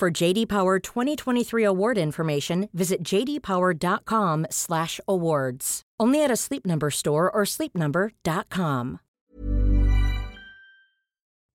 For JD Power 2023 award information, visit jdpower.com/awards. Only at a Sleep Number store or sleepnumber.com.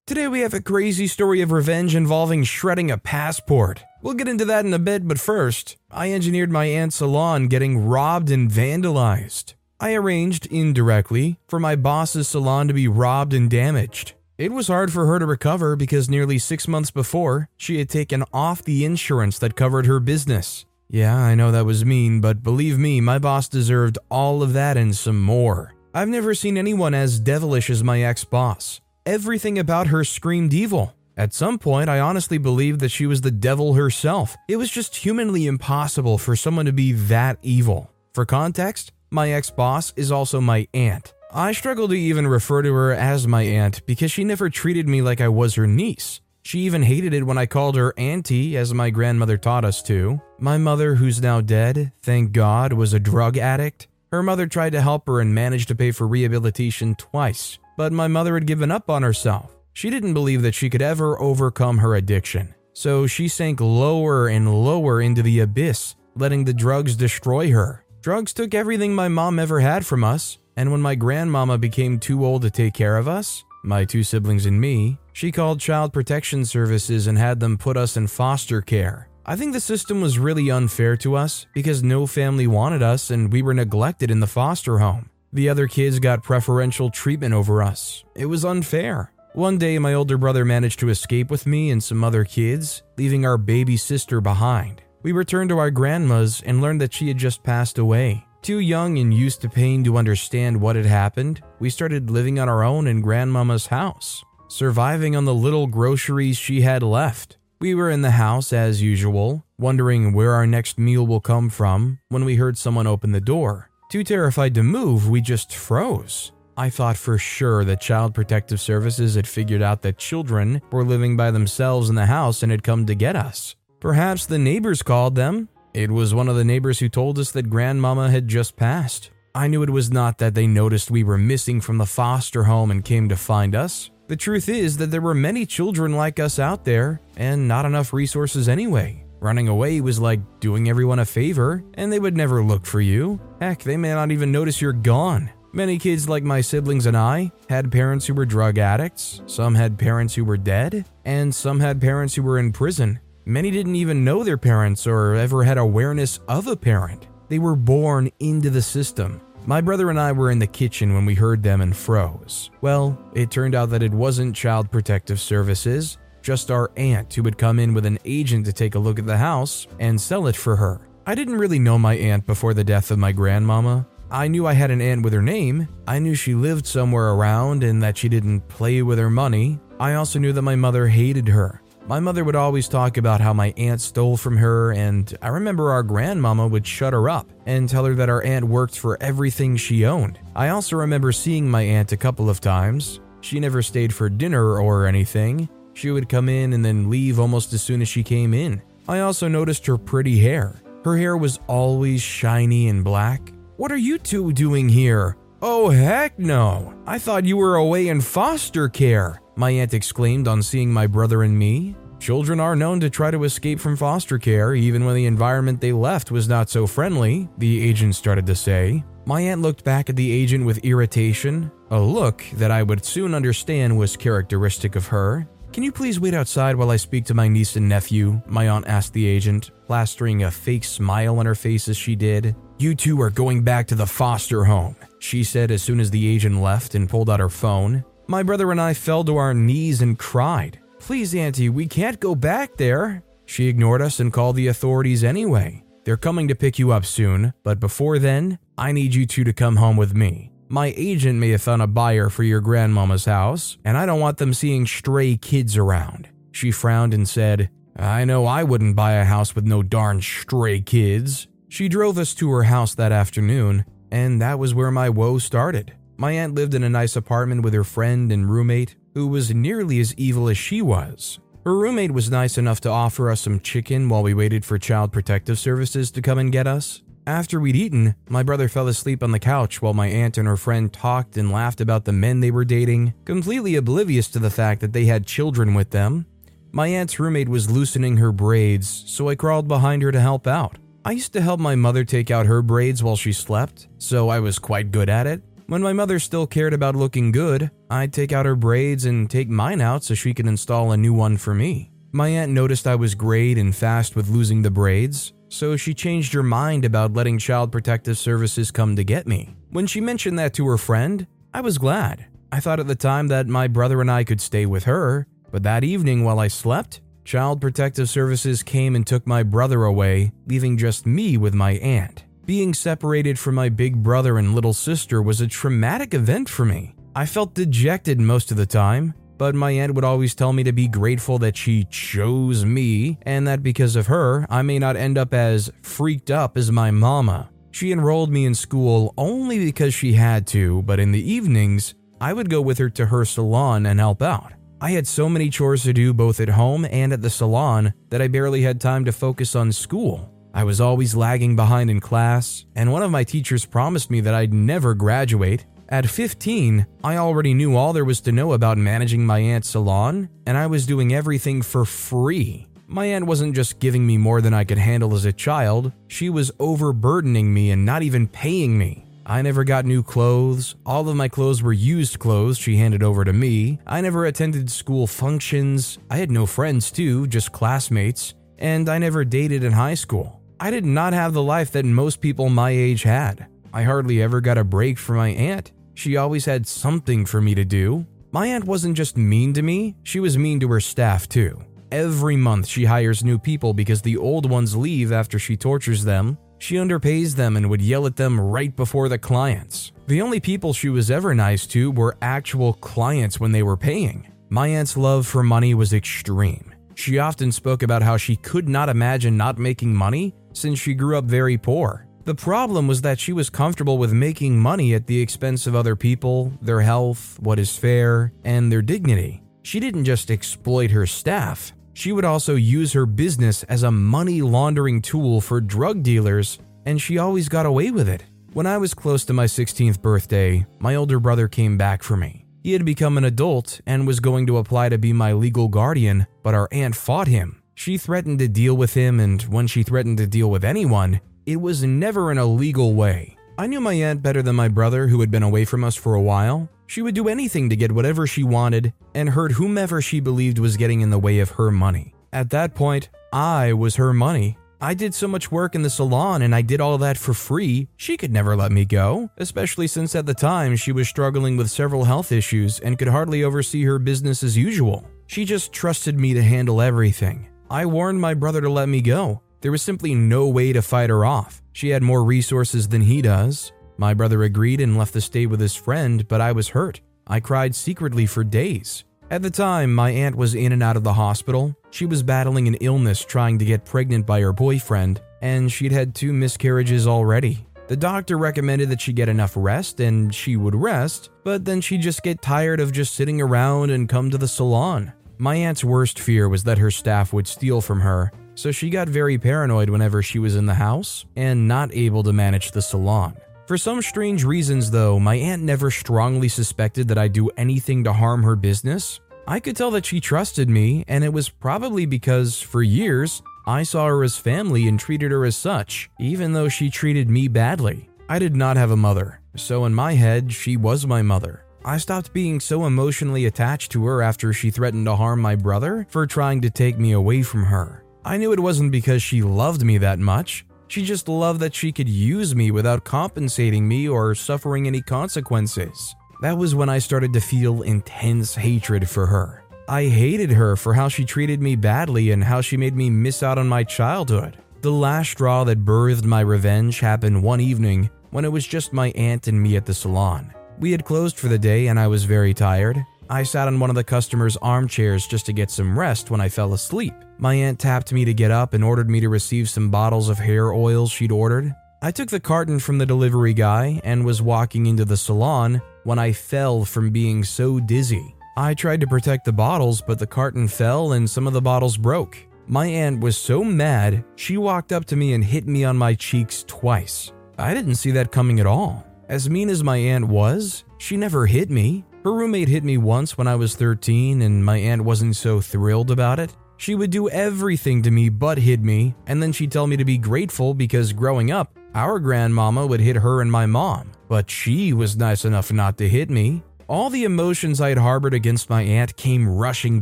Today we have a crazy story of revenge involving shredding a passport. We'll get into that in a bit, but first, I engineered my aunt's salon getting robbed and vandalized. I arranged, indirectly, for my boss's salon to be robbed and damaged. It was hard for her to recover because nearly six months before, she had taken off the insurance that covered her business. Yeah, I know that was mean, but believe me, my boss deserved all of that and some more. I've never seen anyone as devilish as my ex boss. Everything about her screamed evil. At some point, I honestly believed that she was the devil herself. It was just humanly impossible for someone to be that evil. For context, my ex boss is also my aunt. I struggle to even refer to her as my aunt because she never treated me like I was her niece. She even hated it when I called her auntie, as my grandmother taught us to. My mother, who's now dead, thank God, was a drug addict. Her mother tried to help her and managed to pay for rehabilitation twice but my mother had given up on herself. She didn't believe that she could ever overcome her addiction. So she sank lower and lower into the abyss, letting the drugs destroy her. Drugs took everything my mom ever had from us, and when my grandmama became too old to take care of us, my two siblings and me, she called Child Protection Services and had them put us in foster care. I think the system was really unfair to us because no family wanted us and we were neglected in the foster home. The other kids got preferential treatment over us. It was unfair. One day, my older brother managed to escape with me and some other kids, leaving our baby sister behind. We returned to our grandma's and learned that she had just passed away. Too young and used to pain to understand what had happened, we started living on our own in grandmama's house, surviving on the little groceries she had left. We were in the house as usual, wondering where our next meal will come from when we heard someone open the door. Too terrified to move, we just froze. I thought for sure that Child Protective Services had figured out that children were living by themselves in the house and had come to get us. Perhaps the neighbors called them. It was one of the neighbors who told us that Grandmama had just passed. I knew it was not that they noticed we were missing from the foster home and came to find us. The truth is that there were many children like us out there, and not enough resources anyway. Running away was like doing everyone a favor, and they would never look for you. Heck, they may not even notice you're gone. Many kids, like my siblings and I, had parents who were drug addicts, some had parents who were dead, and some had parents who were in prison. Many didn't even know their parents or ever had awareness of a parent. They were born into the system. My brother and I were in the kitchen when we heard them and froze. Well, it turned out that it wasn't Child Protective Services, just our aunt who would come in with an agent to take a look at the house and sell it for her. I didn't really know my aunt before the death of my grandmama. I knew I had an aunt with her name. I knew she lived somewhere around and that she didn't play with her money. I also knew that my mother hated her. My mother would always talk about how my aunt stole from her, and I remember our grandmama would shut her up and tell her that our aunt worked for everything she owned. I also remember seeing my aunt a couple of times. She never stayed for dinner or anything, she would come in and then leave almost as soon as she came in. I also noticed her pretty hair. Her hair was always shiny and black. What are you two doing here? Oh, heck no! I thought you were away in foster care, my aunt exclaimed on seeing my brother and me. Children are known to try to escape from foster care even when the environment they left was not so friendly, the agent started to say. My aunt looked back at the agent with irritation, a look that I would soon understand was characteristic of her. Can you please wait outside while I speak to my niece and nephew? My aunt asked the agent, plastering a fake smile on her face as she did. You two are going back to the foster home, she said as soon as the agent left and pulled out her phone. My brother and I fell to our knees and cried. Please, Auntie, we can't go back there. She ignored us and called the authorities anyway. They're coming to pick you up soon, but before then, I need you two to come home with me. My agent may have found a buyer for your grandmama's house, and I don't want them seeing stray kids around. She frowned and said, I know I wouldn't buy a house with no darn stray kids. She drove us to her house that afternoon, and that was where my woe started. My aunt lived in a nice apartment with her friend and roommate, who was nearly as evil as she was. Her roommate was nice enough to offer us some chicken while we waited for Child Protective Services to come and get us. After we'd eaten, my brother fell asleep on the couch while my aunt and her friend talked and laughed about the men they were dating, completely oblivious to the fact that they had children with them. My aunt's roommate was loosening her braids, so I crawled behind her to help out. I used to help my mother take out her braids while she slept, so I was quite good at it. When my mother still cared about looking good, I'd take out her braids and take mine out so she could install a new one for me. My aunt noticed I was great and fast with losing the braids, so she changed her mind about letting Child Protective Services come to get me. When she mentioned that to her friend, I was glad. I thought at the time that my brother and I could stay with her, but that evening while I slept, Child Protective Services came and took my brother away, leaving just me with my aunt. Being separated from my big brother and little sister was a traumatic event for me. I felt dejected most of the time, but my aunt would always tell me to be grateful that she chose me and that because of her, I may not end up as freaked up as my mama. She enrolled me in school only because she had to, but in the evenings, I would go with her to her salon and help out. I had so many chores to do both at home and at the salon that I barely had time to focus on school. I was always lagging behind in class, and one of my teachers promised me that I'd never graduate. At 15, I already knew all there was to know about managing my aunt's salon, and I was doing everything for free. My aunt wasn't just giving me more than I could handle as a child, she was overburdening me and not even paying me. I never got new clothes. All of my clothes were used clothes she handed over to me. I never attended school functions. I had no friends, too, just classmates. And I never dated in high school. I did not have the life that most people my age had. I hardly ever got a break from my aunt. She always had something for me to do. My aunt wasn't just mean to me, she was mean to her staff too. Every month she hires new people because the old ones leave after she tortures them. She underpays them and would yell at them right before the clients. The only people she was ever nice to were actual clients when they were paying. My aunt's love for money was extreme. She often spoke about how she could not imagine not making money since she grew up very poor. The problem was that she was comfortable with making money at the expense of other people, their health, what is fair, and their dignity. She didn't just exploit her staff, she would also use her business as a money laundering tool for drug dealers, and she always got away with it. When I was close to my 16th birthday, my older brother came back for me. He had become an adult and was going to apply to be my legal guardian, but our aunt fought him. She threatened to deal with him, and when she threatened to deal with anyone, it was never in a legal way. I knew my aunt better than my brother, who had been away from us for a while. She would do anything to get whatever she wanted and hurt whomever she believed was getting in the way of her money. At that point, I was her money. I did so much work in the salon and I did all that for free, she could never let me go, especially since at the time she was struggling with several health issues and could hardly oversee her business as usual. She just trusted me to handle everything. I warned my brother to let me go. There was simply no way to fight her off. She had more resources than he does. My brother agreed and left the state with his friend, but I was hurt. I cried secretly for days. At the time, my aunt was in and out of the hospital. She was battling an illness trying to get pregnant by her boyfriend, and she'd had two miscarriages already. The doctor recommended that she get enough rest, and she would rest, but then she'd just get tired of just sitting around and come to the salon. My aunt's worst fear was that her staff would steal from her, so she got very paranoid whenever she was in the house and not able to manage the salon. For some strange reasons, though, my aunt never strongly suspected that I'd do anything to harm her business. I could tell that she trusted me, and it was probably because, for years, I saw her as family and treated her as such, even though she treated me badly. I did not have a mother, so in my head, she was my mother. I stopped being so emotionally attached to her after she threatened to harm my brother for trying to take me away from her. I knew it wasn't because she loved me that much. She just loved that she could use me without compensating me or suffering any consequences. That was when I started to feel intense hatred for her. I hated her for how she treated me badly and how she made me miss out on my childhood. The last straw that birthed my revenge happened one evening when it was just my aunt and me at the salon. We had closed for the day and I was very tired. I sat on one of the customer's armchairs just to get some rest when I fell asleep. My aunt tapped me to get up and ordered me to receive some bottles of hair oil she'd ordered. I took the carton from the delivery guy and was walking into the salon when I fell from being so dizzy. I tried to protect the bottles, but the carton fell and some of the bottles broke. My aunt was so mad, she walked up to me and hit me on my cheeks twice. I didn't see that coming at all. As mean as my aunt was, she never hit me. Her roommate hit me once when I was 13, and my aunt wasn't so thrilled about it. She would do everything to me but hit me, and then she'd tell me to be grateful because growing up, our grandmama would hit her and my mom, but she was nice enough not to hit me. All the emotions I had harbored against my aunt came rushing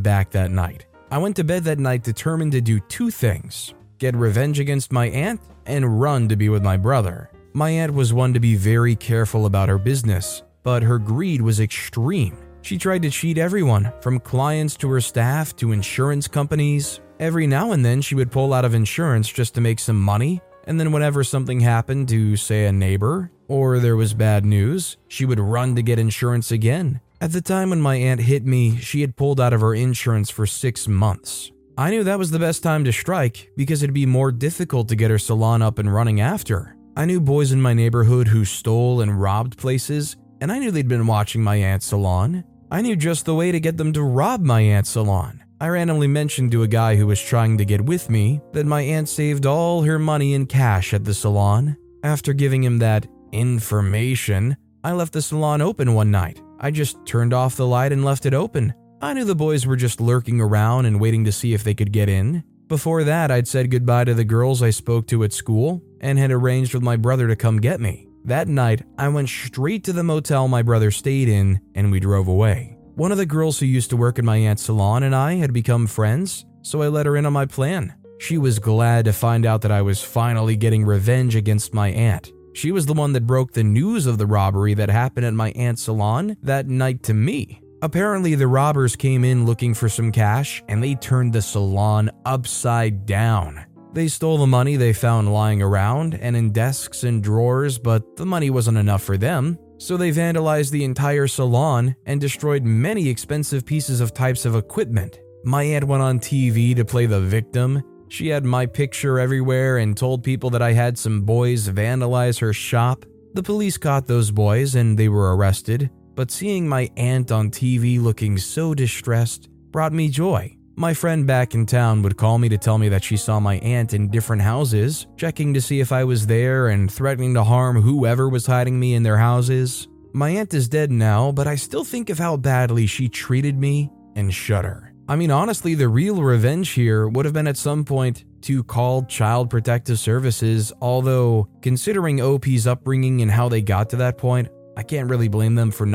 back that night. I went to bed that night determined to do two things get revenge against my aunt and run to be with my brother. My aunt was one to be very careful about her business, but her greed was extreme. She tried to cheat everyone, from clients to her staff to insurance companies. Every now and then, she would pull out of insurance just to make some money, and then whenever something happened to, say, a neighbor, or there was bad news, she would run to get insurance again. At the time when my aunt hit me, she had pulled out of her insurance for six months. I knew that was the best time to strike because it'd be more difficult to get her salon up and running after. I knew boys in my neighborhood who stole and robbed places, and I knew they'd been watching my aunt's salon. I knew just the way to get them to rob my aunt's salon. I randomly mentioned to a guy who was trying to get with me that my aunt saved all her money in cash at the salon. After giving him that information, I left the salon open one night. I just turned off the light and left it open. I knew the boys were just lurking around and waiting to see if they could get in. Before that, I'd said goodbye to the girls I spoke to at school and had arranged with my brother to come get me. That night, I went straight to the motel my brother stayed in and we drove away. One of the girls who used to work in my aunt's salon and I had become friends, so I let her in on my plan. She was glad to find out that I was finally getting revenge against my aunt. She was the one that broke the news of the robbery that happened at my aunt's salon that night to me. Apparently, the robbers came in looking for some cash and they turned the salon upside down. They stole the money they found lying around and in desks and drawers, but the money wasn't enough for them, so they vandalized the entire salon and destroyed many expensive pieces of types of equipment. My aunt went on TV to play the victim she had my picture everywhere and told people that I had some boys vandalize her shop. The police caught those boys and they were arrested, but seeing my aunt on TV looking so distressed brought me joy. My friend back in town would call me to tell me that she saw my aunt in different houses, checking to see if I was there and threatening to harm whoever was hiding me in their houses. My aunt is dead now, but I still think of how badly she treated me and shudder. I mean, honestly, the real revenge here would have been at some point to call Child Protective Services, although, considering OP's upbringing and how they got to that point, I can't really blame them for not.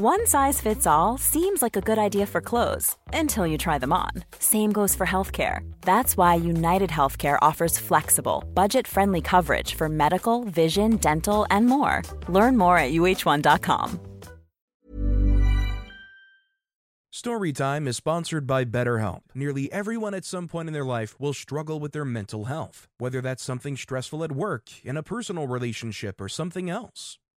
One size fits all seems like a good idea for clothes until you try them on. Same goes for healthcare. That's why United Healthcare offers flexible, budget friendly coverage for medical, vision, dental, and more. Learn more at uh1.com. Storytime is sponsored by BetterHelp. Nearly everyone at some point in their life will struggle with their mental health, whether that's something stressful at work, in a personal relationship, or something else.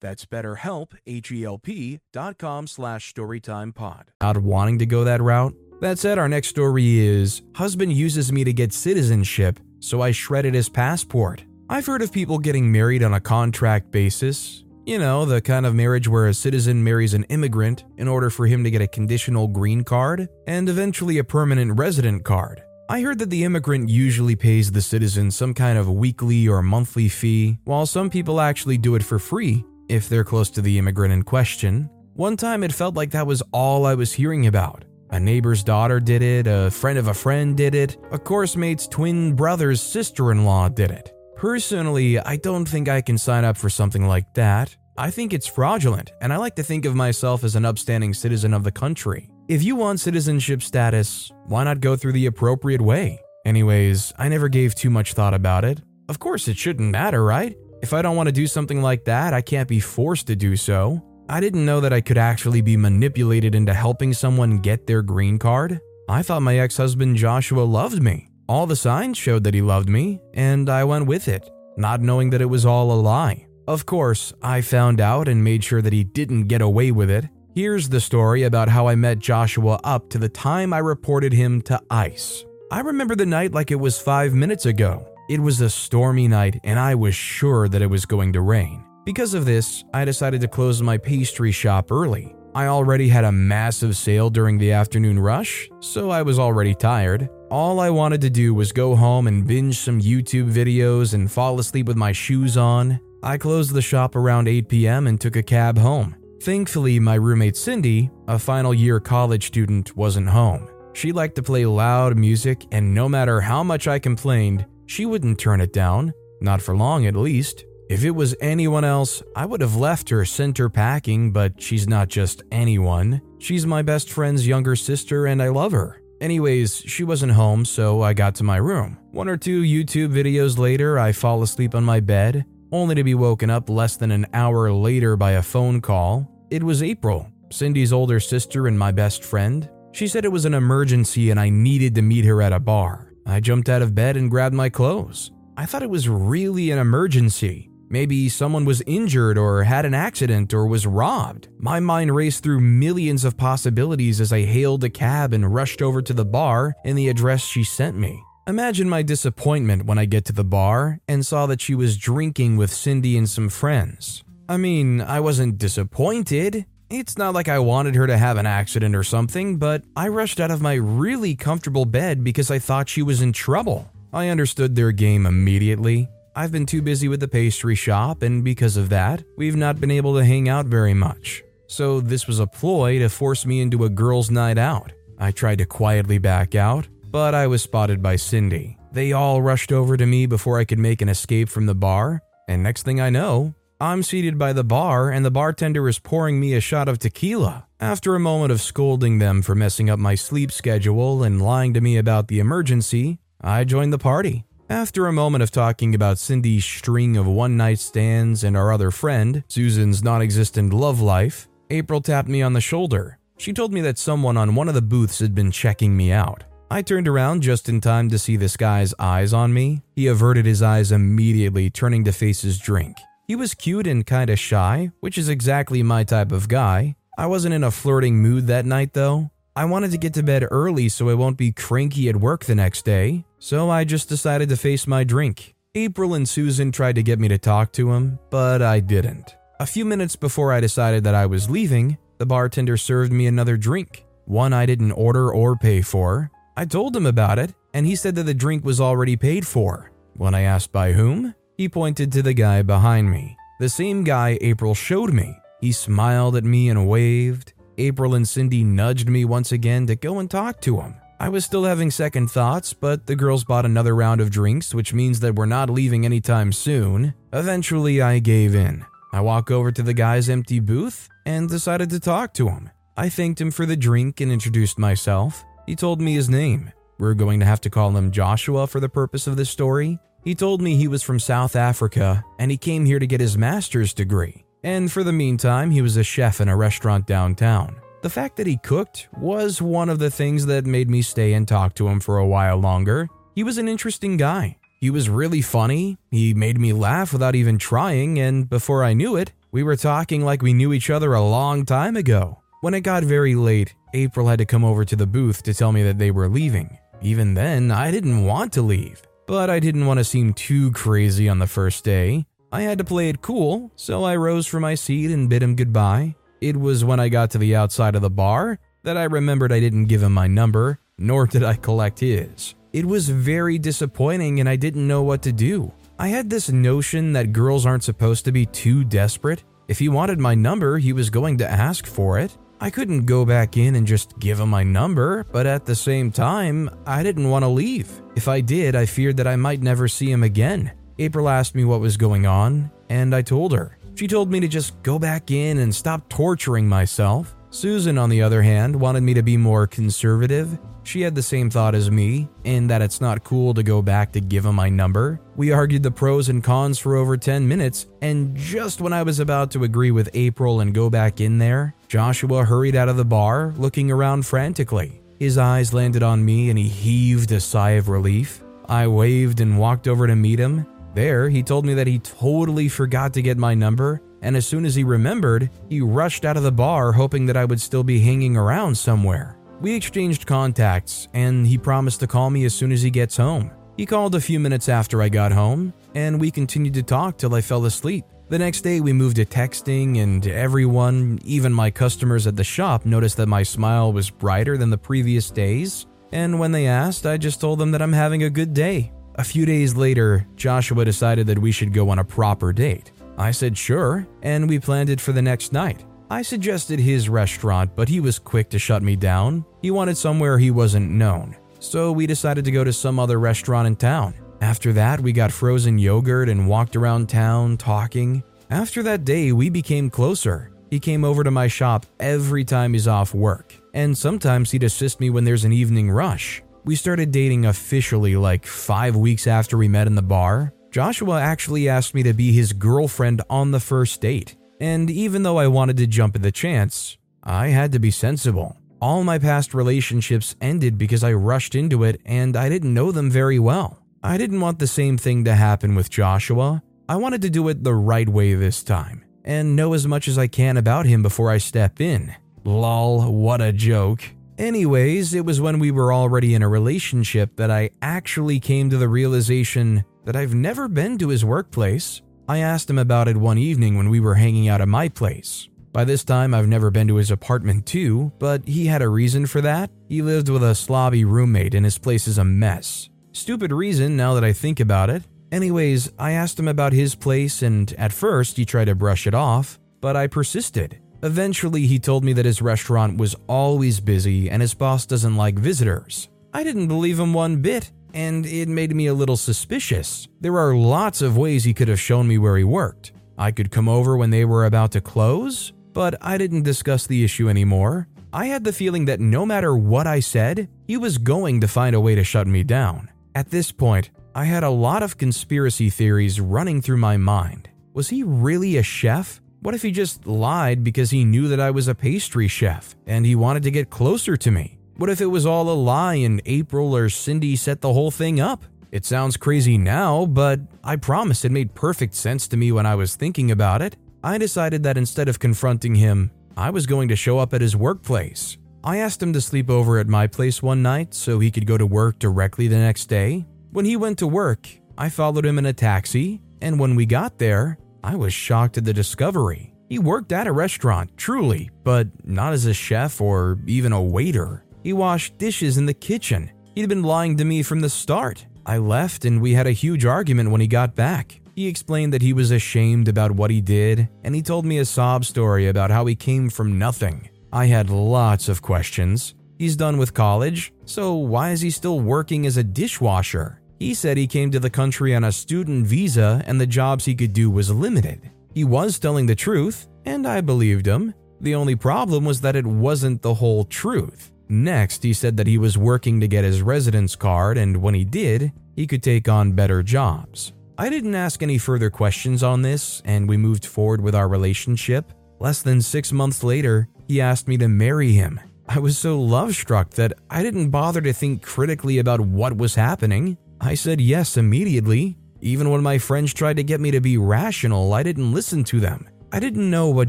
That's betterhelp, H-E-L-P dot com slash storytimepod. Not wanting to go that route? That said, our next story is Husband uses me to get citizenship, so I shredded his passport. I've heard of people getting married on a contract basis. You know, the kind of marriage where a citizen marries an immigrant in order for him to get a conditional green card and eventually a permanent resident card. I heard that the immigrant usually pays the citizen some kind of weekly or monthly fee, while some people actually do it for free if they're close to the immigrant in question. One time it felt like that was all I was hearing about. A neighbor's daughter did it, a friend of a friend did it, a course mate's twin brother's sister in law did it. Personally, I don't think I can sign up for something like that. I think it's fraudulent, and I like to think of myself as an upstanding citizen of the country. If you want citizenship status, why not go through the appropriate way? Anyways, I never gave too much thought about it. Of course, it shouldn't matter, right? If I don't want to do something like that, I can't be forced to do so. I didn't know that I could actually be manipulated into helping someone get their green card. I thought my ex husband Joshua loved me. All the signs showed that he loved me, and I went with it, not knowing that it was all a lie. Of course, I found out and made sure that he didn't get away with it. Here's the story about how I met Joshua up to the time I reported him to ICE. I remember the night like it was five minutes ago. It was a stormy night, and I was sure that it was going to rain. Because of this, I decided to close my pastry shop early. I already had a massive sale during the afternoon rush, so I was already tired. All I wanted to do was go home and binge some YouTube videos and fall asleep with my shoes on. I closed the shop around 8 p.m. and took a cab home. Thankfully, my roommate Cindy, a final year college student, wasn't home. She liked to play loud music, and no matter how much I complained, she wouldn't turn it down, not for long at least. If it was anyone else, I would have left her center packing, but she's not just anyone. She's my best friend's younger sister, and I love her. Anyways, she wasn't home, so I got to my room. One or two YouTube videos later, I fall asleep on my bed, only to be woken up less than an hour later by a phone call. It was April, Cindy's older sister and my best friend. She said it was an emergency and I needed to meet her at a bar. I jumped out of bed and grabbed my clothes. I thought it was really an emergency. Maybe someone was injured or had an accident or was robbed. My mind raced through millions of possibilities as I hailed a cab and rushed over to the bar and the address she sent me. Imagine my disappointment when I get to the bar and saw that she was drinking with Cindy and some friends. I mean, I wasn't disappointed. It's not like I wanted her to have an accident or something, but I rushed out of my really comfortable bed because I thought she was in trouble. I understood their game immediately. I've been too busy with the pastry shop, and because of that, we've not been able to hang out very much. So, this was a ploy to force me into a girls' night out. I tried to quietly back out, but I was spotted by Cindy. They all rushed over to me before I could make an escape from the bar, and next thing I know, I'm seated by the bar and the bartender is pouring me a shot of tequila. After a moment of scolding them for messing up my sleep schedule and lying to me about the emergency, I join the party. After a moment of talking about Cindy's string of one night stands and our other friend, Susan's non existent love life, April tapped me on the shoulder. She told me that someone on one of the booths had been checking me out. I turned around just in time to see this guy's eyes on me. He averted his eyes immediately, turning to face his drink. He was cute and kinda shy, which is exactly my type of guy. I wasn't in a flirting mood that night though. I wanted to get to bed early so I won't be cranky at work the next day, so I just decided to face my drink. April and Susan tried to get me to talk to him, but I didn't. A few minutes before I decided that I was leaving, the bartender served me another drink, one I didn't order or pay for. I told him about it, and he said that the drink was already paid for. When I asked by whom, he pointed to the guy behind me, the same guy April showed me. He smiled at me and waved. April and Cindy nudged me once again to go and talk to him. I was still having second thoughts, but the girls bought another round of drinks, which means that we're not leaving anytime soon. Eventually, I gave in. I walk over to the guy's empty booth and decided to talk to him. I thanked him for the drink and introduced myself. He told me his name. We're going to have to call him Joshua for the purpose of this story. He told me he was from South Africa and he came here to get his master's degree. And for the meantime, he was a chef in a restaurant downtown. The fact that he cooked was one of the things that made me stay and talk to him for a while longer. He was an interesting guy. He was really funny, he made me laugh without even trying, and before I knew it, We were talking like we knew each other a long time ago. When it got very late, April had to come over to the booth to tell me that they were leaving. Even then, I didn't want to leave, but I didn't want to seem too crazy on the first day. I had to play it cool, so I rose from my seat and bid him goodbye. It was when I got to the outside of the bar that I remembered I didn't give him my number, nor did I collect his. It was very disappointing and I didn't know what to do. I had this notion that girls aren't supposed to be too desperate. If he wanted my number, he was going to ask for it. I couldn't go back in and just give him my number, but at the same time, I didn't want to leave. If I did, I feared that I might never see him again. April asked me what was going on, and I told her. She told me to just go back in and stop torturing myself. Susan, on the other hand, wanted me to be more conservative. She had the same thought as me, in that it's not cool to go back to give him my number. We argued the pros and cons for over 10 minutes, and just when I was about to agree with April and go back in there, Joshua hurried out of the bar, looking around frantically. His eyes landed on me and he heaved a sigh of relief. I waved and walked over to meet him. There, he told me that he totally forgot to get my number and as soon as he remembered, he rushed out of the bar hoping that I would still be hanging around somewhere. We exchanged contacts, and he promised to call me as soon as he gets home. He called a few minutes after I got home, and we continued to talk till I fell asleep. The next day, we moved to texting, and everyone, even my customers at the shop, noticed that my smile was brighter than the previous days. And when they asked, I just told them that I'm having a good day. A few days later, Joshua decided that we should go on a proper date. I said sure, and we planned it for the next night. I suggested his restaurant, but he was quick to shut me down. He wanted somewhere he wasn't known. So we decided to go to some other restaurant in town. After that, we got frozen yogurt and walked around town talking. After that day, we became closer. He came over to my shop every time he's off work, and sometimes he'd assist me when there's an evening rush. We started dating officially like five weeks after we met in the bar. Joshua actually asked me to be his girlfriend on the first date, and even though I wanted to jump at the chance, I had to be sensible. All my past relationships ended because I rushed into it and I didn't know them very well. I didn't want the same thing to happen with Joshua. I wanted to do it the right way this time and know as much as I can about him before I step in. Lol, what a joke. Anyways, it was when we were already in a relationship that I actually came to the realization that I've never been to his workplace. I asked him about it one evening when we were hanging out at my place. By this time, I've never been to his apartment too, but he had a reason for that. He lived with a slobby roommate and his place is a mess. Stupid reason now that I think about it. Anyways, I asked him about his place and at first he tried to brush it off, but I persisted. Eventually, he told me that his restaurant was always busy and his boss doesn't like visitors. I didn't believe him one bit and it made me a little suspicious. There are lots of ways he could have shown me where he worked. I could come over when they were about to close, but I didn't discuss the issue anymore. I had the feeling that no matter what I said, he was going to find a way to shut me down. At this point, I had a lot of conspiracy theories running through my mind. Was he really a chef? What if he just lied because he knew that I was a pastry chef and he wanted to get closer to me? What if it was all a lie and April or Cindy set the whole thing up? It sounds crazy now, but I promise it made perfect sense to me when I was thinking about it. I decided that instead of confronting him, I was going to show up at his workplace. I asked him to sleep over at my place one night so he could go to work directly the next day. When he went to work, I followed him in a taxi, and when we got there, I was shocked at the discovery. He worked at a restaurant, truly, but not as a chef or even a waiter. He washed dishes in the kitchen. He'd been lying to me from the start. I left and we had a huge argument when he got back. He explained that he was ashamed about what he did, and he told me a sob story about how he came from nothing. I had lots of questions. He's done with college, so why is he still working as a dishwasher? He said he came to the country on a student visa and the jobs he could do was limited. He was telling the truth, and I believed him. The only problem was that it wasn't the whole truth. Next, he said that he was working to get his residence card, and when he did, he could take on better jobs. I didn't ask any further questions on this, and we moved forward with our relationship. Less than six months later, he asked me to marry him. I was so love struck that I didn't bother to think critically about what was happening. I said yes immediately. Even when my friends tried to get me to be rational, I didn't listen to them. I didn't know what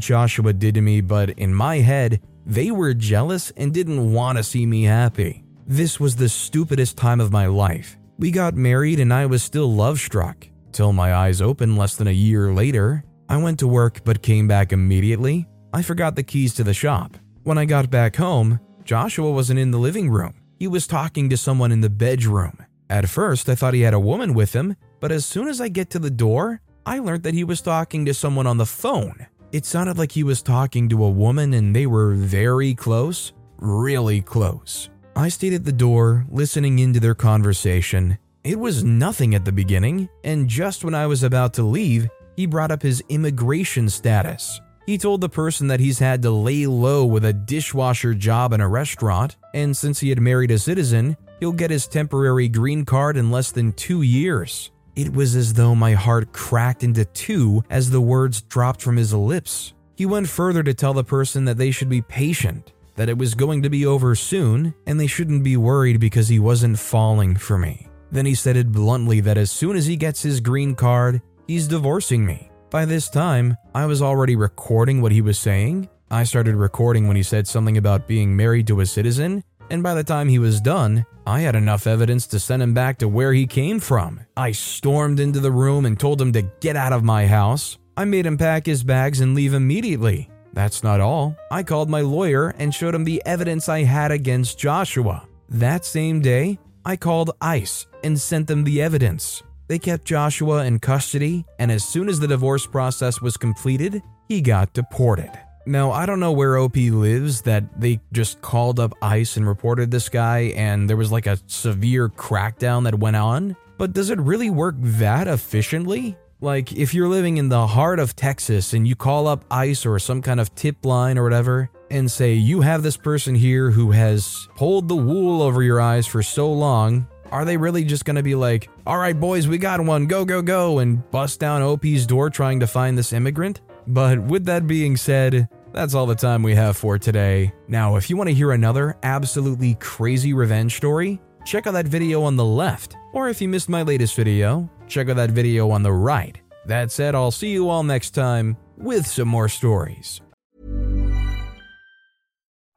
Joshua did to me, but in my head, they were jealous and didn't want to see me happy. This was the stupidest time of my life. We got married and I was still love struck. Till my eyes opened less than a year later. I went to work but came back immediately. I forgot the keys to the shop. When I got back home, Joshua wasn't in the living room. He was talking to someone in the bedroom. At first, I thought he had a woman with him, but as soon as I get to the door, I learned that he was talking to someone on the phone. It sounded like he was talking to a woman and they were very close, really close. I stayed at the door, listening into their conversation. It was nothing at the beginning, and just when I was about to leave, he brought up his immigration status. He told the person that he's had to lay low with a dishwasher job in a restaurant, and since he had married a citizen, he'll get his temporary green card in less than two years. It was as though my heart cracked into two as the words dropped from his lips. He went further to tell the person that they should be patient, that it was going to be over soon, and they shouldn't be worried because he wasn't falling for me. Then he said it bluntly that as soon as he gets his green card, he's divorcing me. By this time, I was already recording what he was saying. I started recording when he said something about being married to a citizen, and by the time he was done, I had enough evidence to send him back to where he came from. I stormed into the room and told him to get out of my house. I made him pack his bags and leave immediately. That's not all. I called my lawyer and showed him the evidence I had against Joshua. That same day, I called ICE and sent them the evidence. They kept Joshua in custody, and as soon as the divorce process was completed, he got deported. Now, I don't know where OP lives that they just called up ICE and reported this guy, and there was like a severe crackdown that went on. But does it really work that efficiently? Like, if you're living in the heart of Texas and you call up ICE or some kind of tip line or whatever and say, you have this person here who has pulled the wool over your eyes for so long, are they really just gonna be like, all right, boys, we got one, go, go, go, and bust down OP's door trying to find this immigrant? But with that being said, that's all the time we have for today. Now, if you want to hear another absolutely crazy revenge story, check out that video on the left. Or if you missed my latest video, check out that video on the right. That said, I'll see you all next time with some more stories.